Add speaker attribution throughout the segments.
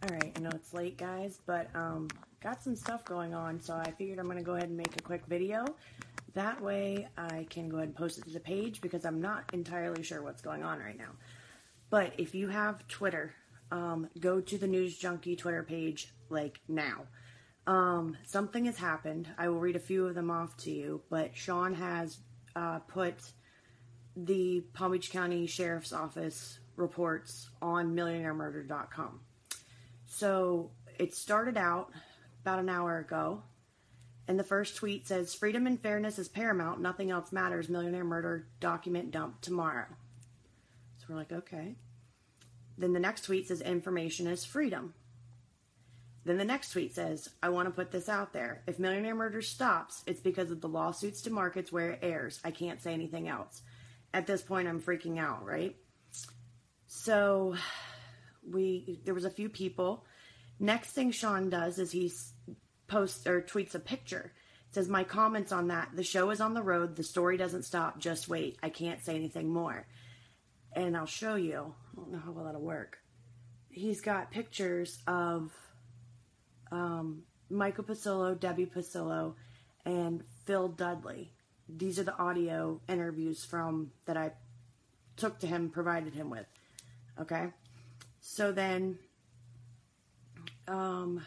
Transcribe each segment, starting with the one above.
Speaker 1: All right, I know it's late, guys, but um, got some stuff going on, so I figured I'm going to go ahead and make a quick video. That way I can go ahead and post it to the page because I'm not entirely sure what's going on right now. But if you have Twitter, um, go to the News Junkie Twitter page like now. Um, something has happened. I will read a few of them off to you, but Sean has uh, put the Palm Beach County Sheriff's Office reports on millionairemurder.com. So it started out about an hour ago, and the first tweet says Freedom and fairness is paramount, nothing else matters. Millionaire murder document dump tomorrow. So we're like, okay. Then the next tweet says information is freedom. Then the next tweet says, I want to put this out there. If Millionaire Murder stops, it's because of the lawsuits to markets where it airs. I can't say anything else. At this point, I'm freaking out, right? So we there was a few people. Next thing Sean does is he posts or tweets a picture. It says my comments on that. The show is on the road. The story doesn't stop. Just wait. I can't say anything more. And I'll show you. I don't know how well that'll work. He's got pictures of um, Michael Pasillo, Debbie Pasillo, and Phil Dudley. These are the audio interviews from that I took to him, provided him with. Okay. So then um,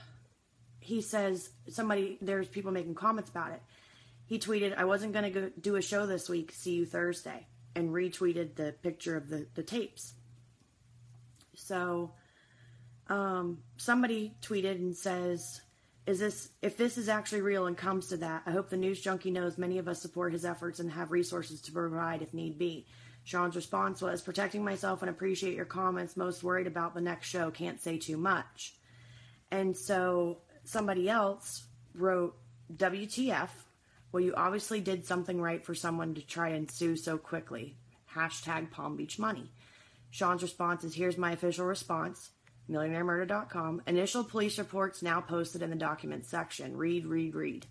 Speaker 1: he says, somebody, there's people making comments about it. He tweeted, I wasn't going to do a show this week. See you Thursday. And retweeted the picture of the, the tapes. So um, somebody tweeted and says, is this if this is actually real and comes to that i hope the news junkie knows many of us support his efforts and have resources to provide if need be sean's response was protecting myself and appreciate your comments most worried about the next show can't say too much and so somebody else wrote wtf well you obviously did something right for someone to try and sue so quickly hashtag palm beach money sean's response is here's my official response millionairemurder.com. Initial police reports now posted in the documents section. Read, read, read.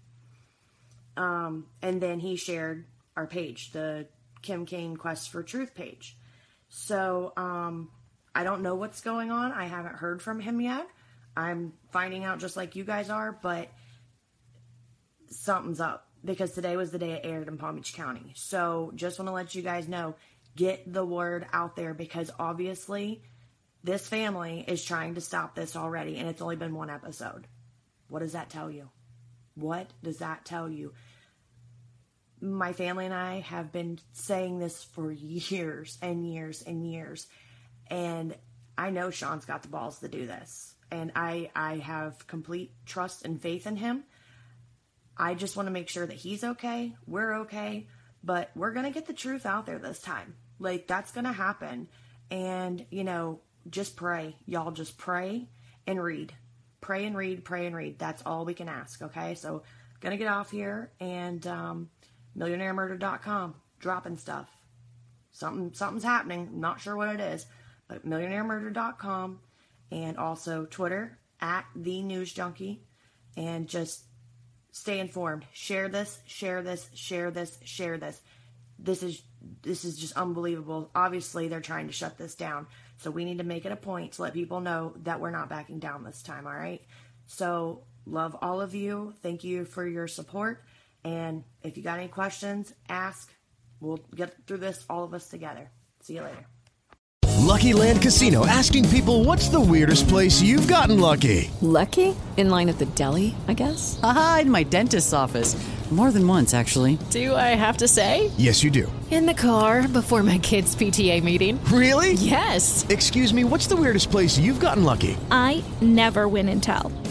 Speaker 1: Um, and then he shared our page, the Kim Cain Quest for Truth page. So um, I don't know what's going on. I haven't heard from him yet. I'm finding out just like you guys are, but something's up because today was the day it aired in Palm Beach County. So just want to let you guys know get the word out there because obviously this family is trying to stop this already, and it's only been one episode. What does that tell you? What does that tell you? My family and I have been saying this for years and years and years. And I know Sean's got the balls to do this. And I, I have complete trust and faith in him. I just want to make sure that he's okay, we're okay, but we're going to get the truth out there this time. Like, that's going to happen. And, you know, just pray. Y'all just pray and read. Pray and read, pray and read. That's all we can ask, okay? So, gonna get off here and um, millionairemurder.com, dropping stuff. Something something's happening. Not sure what it is, but millionairemurder.com and also Twitter at the news junkie and just stay informed. Share this, share this, share this, share this. This is this is just unbelievable. Obviously, they're trying to shut this down. So we need to make it a point to let people know that we're not backing down this time, all right? So, love all of you. Thank you for your support. And if you got any questions, ask. We'll get through this, all of us together. See you later.
Speaker 2: Lucky Land Casino asking people what's the weirdest place you've gotten lucky?
Speaker 3: Lucky? In line at the deli, I guess?
Speaker 4: Aha, in my dentist's office. More than once, actually.
Speaker 3: Do I have to say?
Speaker 2: Yes, you do.
Speaker 3: In the car before my kids' PTA meeting.
Speaker 2: Really?
Speaker 3: Yes.
Speaker 2: Excuse me, what's the weirdest place you've gotten lucky?
Speaker 5: I never win and tell.